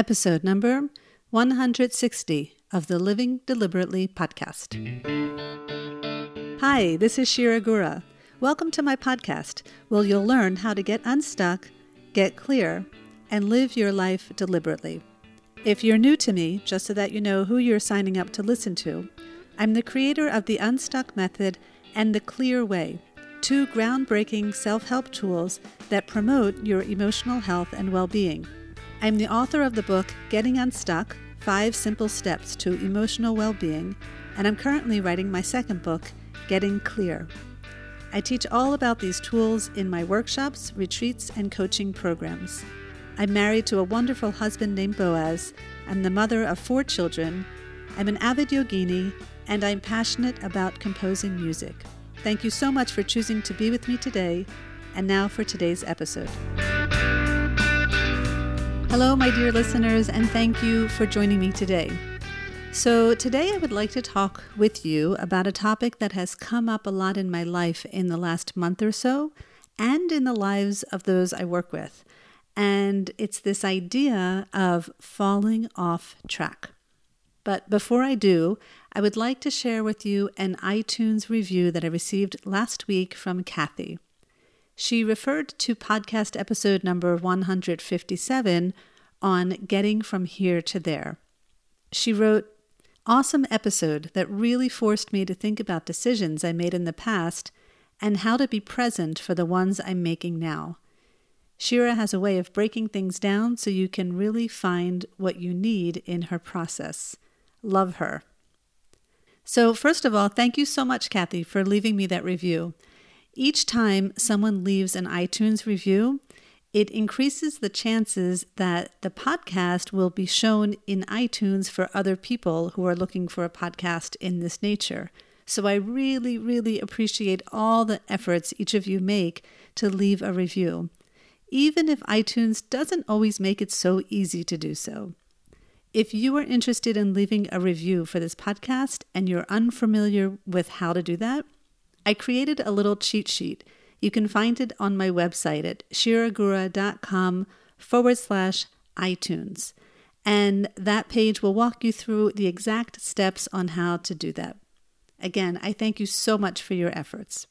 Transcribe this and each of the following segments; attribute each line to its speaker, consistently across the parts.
Speaker 1: episode number 160 of the Living Deliberately podcast. Hi, this is Shira Gura. Welcome to my podcast, where you'll learn how to get unstuck, get clear, and live your life deliberately. If you're new to me, just so that you know who you're signing up to listen to, I'm the creator of the Unstuck Method and the Clear Way, two groundbreaking self help tools that promote your emotional health and well being. I'm the author of the book Getting Unstuck Five Simple Steps to Emotional Well Being, and I'm currently writing my second book, Getting Clear. I teach all about these tools in my workshops, retreats, and coaching programs. I'm married to a wonderful husband named Boaz. I'm the mother of four children. I'm an avid yogini, and I'm passionate about composing music. Thank you so much for choosing to be with me today. And now for today's episode. Hello, my dear listeners, and thank you for joining me today. So, today I would like to talk with you about a topic that has come up a lot in my life in the last month or so and in the lives of those I work with. And it's this idea of falling off track. But before I do, I would like to share with you an iTunes review that I received last week from Kathy. She referred to podcast episode number 157 on getting from here to there. She wrote, Awesome episode that really forced me to think about decisions I made in the past and how to be present for the ones I'm making now. Shira has a way of breaking things down so you can really find what you need in her process. Love her. So, first of all, thank you so much, Kathy, for leaving me that review. Each time someone leaves an iTunes review, it increases the chances that the podcast will be shown in iTunes for other people who are looking for a podcast in this nature. So I really, really appreciate all the efforts each of you make to leave a review, even if iTunes doesn't always make it so easy to do so. If you are interested in leaving a review for this podcast and you're unfamiliar with how to do that, I created a little cheat sheet. You can find it on my website at shiragura.com forward slash iTunes. And that page will walk you through the exact steps on how to do that. Again, I thank you so much for your efforts.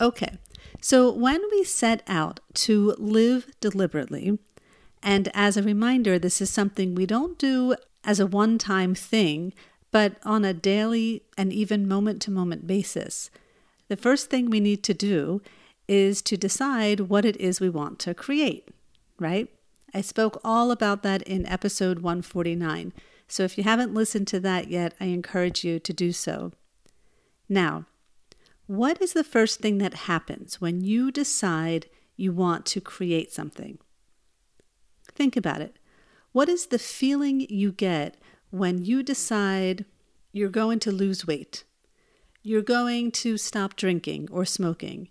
Speaker 1: Okay, so when we set out to live deliberately, and as a reminder, this is something we don't do as a one time thing, but on a daily and even moment to moment basis the first thing we need to do is to decide what it is we want to create, right? I spoke all about that in episode 149. So if you haven't listened to that yet, I encourage you to do so. Now, what is the first thing that happens when you decide you want to create something? Think about it. What is the feeling you get when you decide you're going to lose weight? You're going to stop drinking or smoking.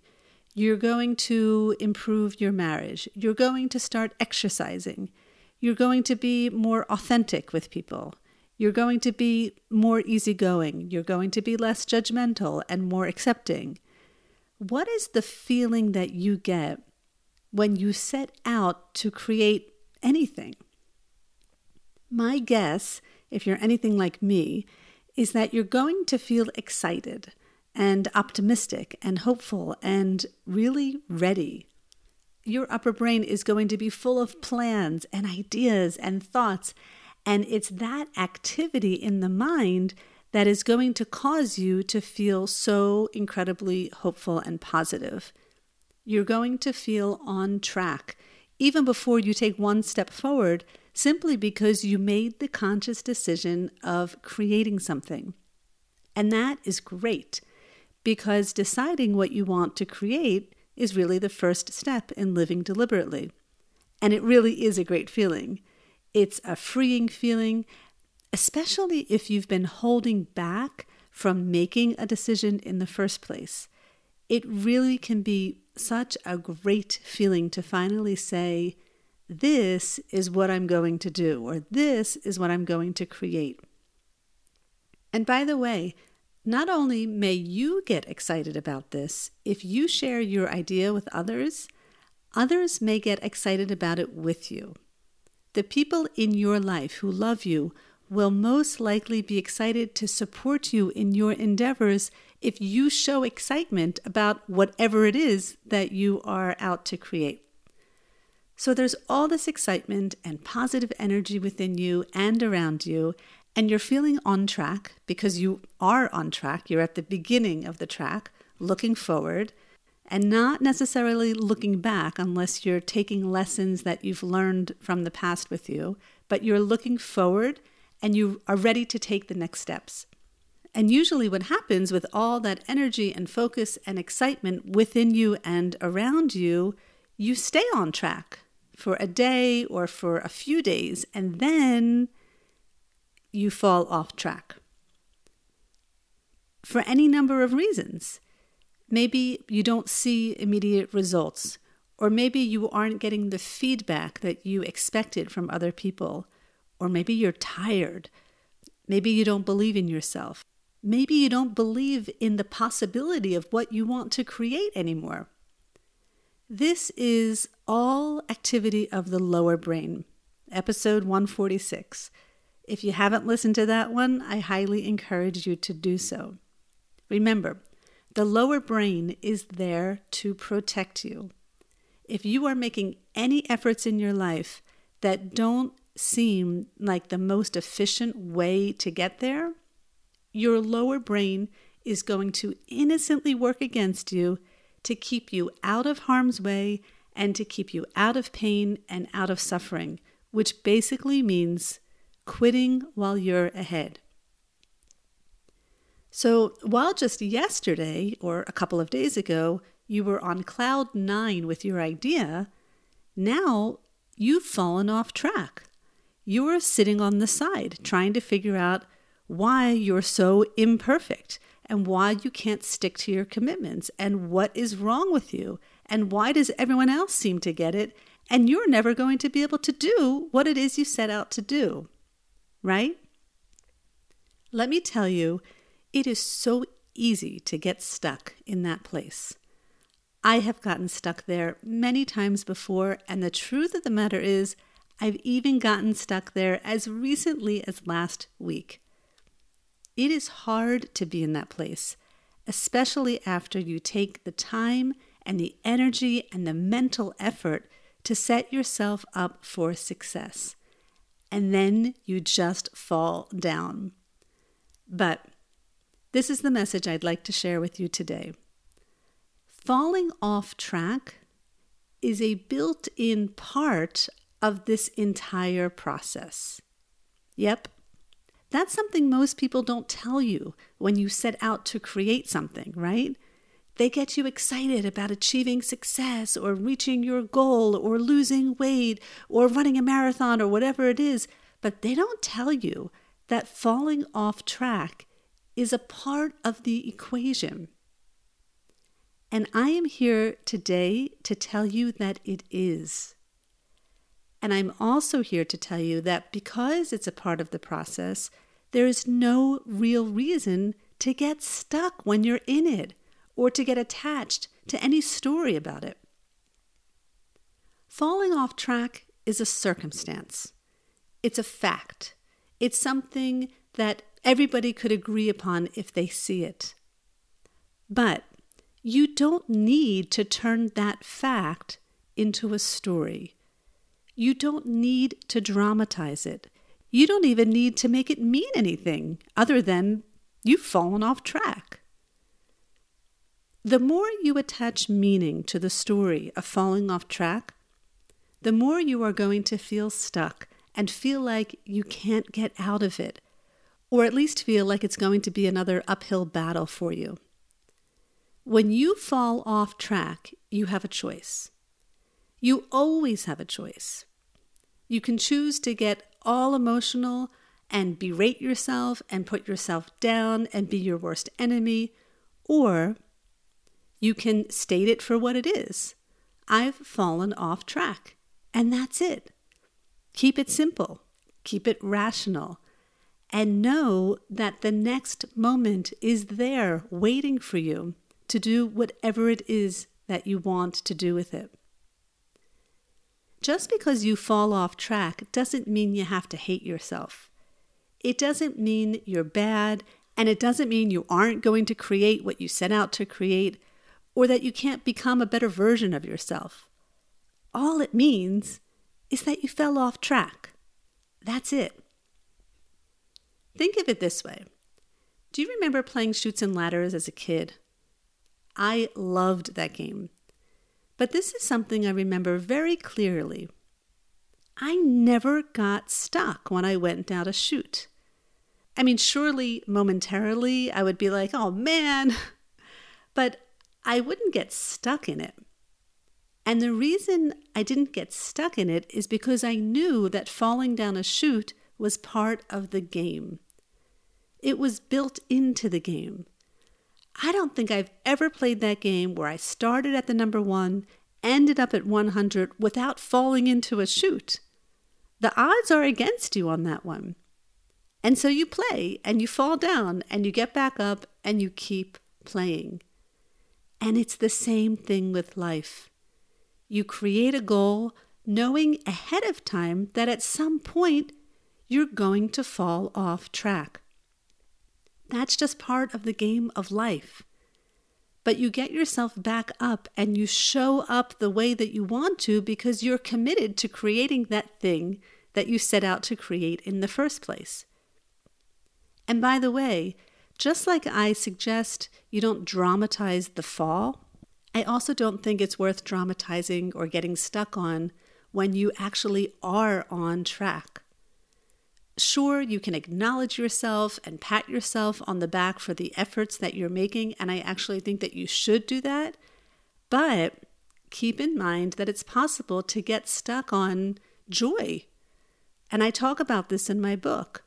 Speaker 1: You're going to improve your marriage. You're going to start exercising. You're going to be more authentic with people. You're going to be more easygoing. You're going to be less judgmental and more accepting. What is the feeling that you get when you set out to create anything? My guess, if you're anything like me, is that you're going to feel excited and optimistic and hopeful and really ready. Your upper brain is going to be full of plans and ideas and thoughts, and it's that activity in the mind that is going to cause you to feel so incredibly hopeful and positive. You're going to feel on track even before you take one step forward simply because you made the conscious decision of creating something. And that is great because deciding what you want to create is really the first step in living deliberately. And it really is a great feeling. It's a freeing feeling, especially if you've been holding back from making a decision in the first place. It really can be such a great feeling to finally say, this is what I'm going to do, or this is what I'm going to create. And by the way, not only may you get excited about this, if you share your idea with others, others may get excited about it with you. The people in your life who love you will most likely be excited to support you in your endeavors if you show excitement about whatever it is that you are out to create. So there's all this excitement and positive energy within you and around you, and you're feeling on track because you are on track. You're at the beginning of the track, looking forward, and not necessarily looking back unless you're taking lessons that you've learned from the past with you, but you're looking forward and you are ready to take the next steps. And usually, what happens with all that energy and focus and excitement within you and around you, you stay on track for a day or for a few days, and then you fall off track for any number of reasons. Maybe you don't see immediate results, or maybe you aren't getting the feedback that you expected from other people, or maybe you're tired. Maybe you don't believe in yourself. Maybe you don't believe in the possibility of what you want to create anymore. This is all activity of the lower brain, episode 146. If you haven't listened to that one, I highly encourage you to do so. Remember, the lower brain is there to protect you. If you are making any efforts in your life that don't seem like the most efficient way to get there, your lower brain is going to innocently work against you to keep you out of harm's way and to keep you out of pain and out of suffering, which basically means quitting while you're ahead. So, while just yesterday or a couple of days ago you were on cloud nine with your idea, now you've fallen off track. You are sitting on the side trying to figure out why you're so imperfect and why you can't stick to your commitments and what is wrong with you and why does everyone else seem to get it and you're never going to be able to do what it is you set out to do. Right? Let me tell you, it is so easy to get stuck in that place. I have gotten stuck there many times before, and the truth of the matter is, I've even gotten stuck there as recently as last week. It is hard to be in that place, especially after you take the time and the energy and the mental effort to set yourself up for success. And then you just fall down. But this is the message I'd like to share with you today. Falling off track is a built in part of this entire process. Yep, that's something most people don't tell you when you set out to create something, right? They get you excited about achieving success or reaching your goal or losing weight or running a marathon or whatever it is, but they don't tell you that falling off track is a part of the equation. And I am here today to tell you that it is. And I'm also here to tell you that because it's a part of the process, there is no real reason to get stuck when you're in it or to get attached to any story about it. Falling off track is a circumstance, it's a fact, it's something that everybody could agree upon if they see it. But you don't need to turn that fact into a story. You don't need to dramatize it. You don't even need to make it mean anything other than you've fallen off track. The more you attach meaning to the story of falling off track, the more you are going to feel stuck and feel like you can't get out of it, or at least feel like it's going to be another uphill battle for you. When you fall off track, you have a choice. You always have a choice. You can choose to get all emotional and berate yourself and put yourself down and be your worst enemy, or you can state it for what it is. I've fallen off track, and that's it. Keep it simple, keep it rational, and know that the next moment is there waiting for you to do whatever it is that you want to do with it. Just because you fall off track doesn't mean you have to hate yourself. It doesn't mean you're bad, and it doesn't mean you aren't going to create what you set out to create or that you can't become a better version of yourself. All it means is that you fell off track. That's it. Think of it this way Do you remember playing Chutes and Ladders as a kid? I loved that game. But this is something I remember very clearly. I never got stuck when I went down a chute. I mean, surely momentarily I would be like, oh man, but I wouldn't get stuck in it. And the reason I didn't get stuck in it is because I knew that falling down a chute was part of the game. It was built into the game. I don't think I've ever played that game where I started at the number one, ended up at 100 without falling into a chute. The odds are against you on that one. And so you play and you fall down and you get back up and you keep playing. And it's the same thing with life. You create a goal knowing ahead of time that at some point you're going to fall off track. That's just part of the game of life. But you get yourself back up and you show up the way that you want to because you're committed to creating that thing that you set out to create in the first place. And by the way, just like I suggest you don't dramatize the fall, I also don't think it's worth dramatizing or getting stuck on when you actually are on track. Sure, you can acknowledge yourself and pat yourself on the back for the efforts that you're making, and I actually think that you should do that. But keep in mind that it's possible to get stuck on joy. And I talk about this in my book.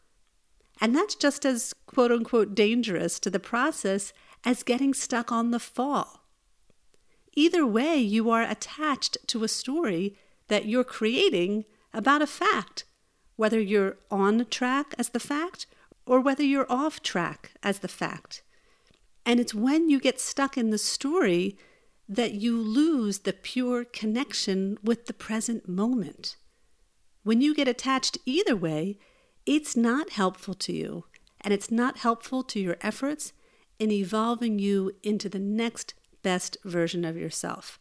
Speaker 1: And that's just as quote unquote dangerous to the process as getting stuck on the fall. Either way, you are attached to a story that you're creating about a fact whether you're on track as the fact or whether you're off track as the fact. And it's when you get stuck in the story that you lose the pure connection with the present moment. When you get attached either way, it's not helpful to you, and it's not helpful to your efforts in evolving you into the next best version of yourself.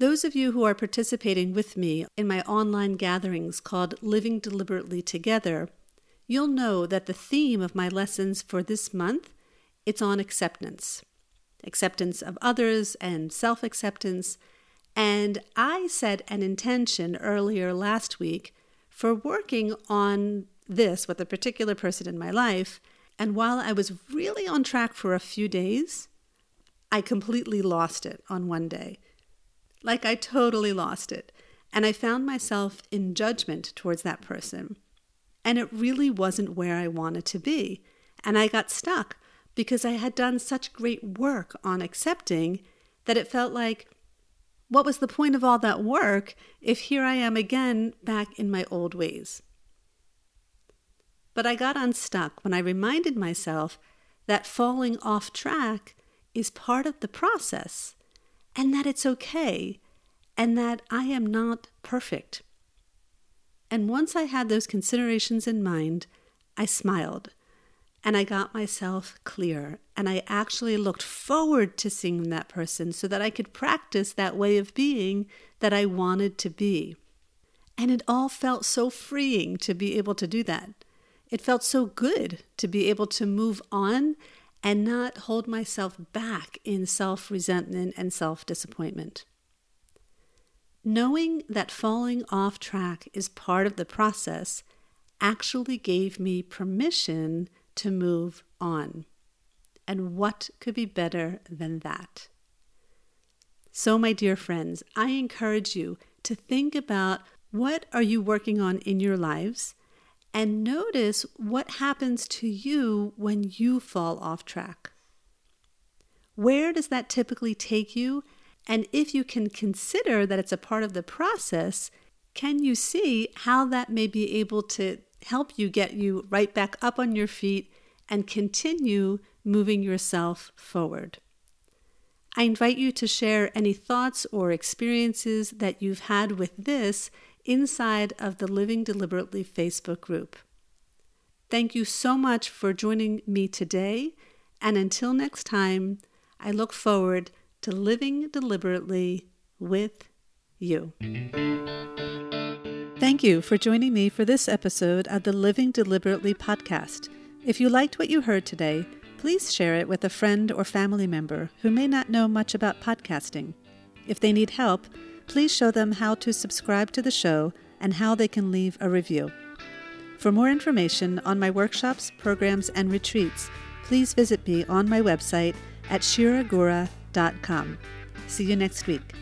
Speaker 1: Those of you who are participating with me in my online gatherings called Living Deliberately Together, you'll know that the theme of my lessons for this month it's on acceptance. Acceptance of others and self-acceptance. And I set an intention earlier last week for working on this with a particular person in my life. And while I was really on track for a few days, I completely lost it on one day. Like I totally lost it. And I found myself in judgment towards that person. And it really wasn't where I wanted to be. And I got stuck because I had done such great work on accepting that it felt like, what was the point of all that work if here I am again back in my old ways? But I got unstuck when I reminded myself that falling off track is part of the process and that it's okay and that I am not perfect. And once I had those considerations in mind, I smiled and I got myself clear. And I actually looked forward to seeing that person so that I could practice that way of being that I wanted to be. And it all felt so freeing to be able to do that. It felt so good to be able to move on and not hold myself back in self resentment and self disappointment. Knowing that falling off track is part of the process actually gave me permission to move on. And what could be better than that? So, my dear friends, I encourage you to think about what are you working on in your lives and notice what happens to you when you fall off track. Where does that typically take you? And if you can consider that it's a part of the process, can you see how that may be able to help you get you right back up on your feet and continue moving yourself forward? I invite you to share any thoughts or experiences that you've had with this inside of the Living Deliberately Facebook group. Thank you so much for joining me today, and until next time, I look forward to living deliberately with you. Thank you for joining me for this episode of the Living Deliberately podcast. If you liked what you heard today, please share it with a friend or family member who may not know much about podcasting. If they need help, please show them how to subscribe to the show and how they can leave a review. For more information on my workshops, programs, and retreats, please visit me on my website at shiragura.com. See you next week.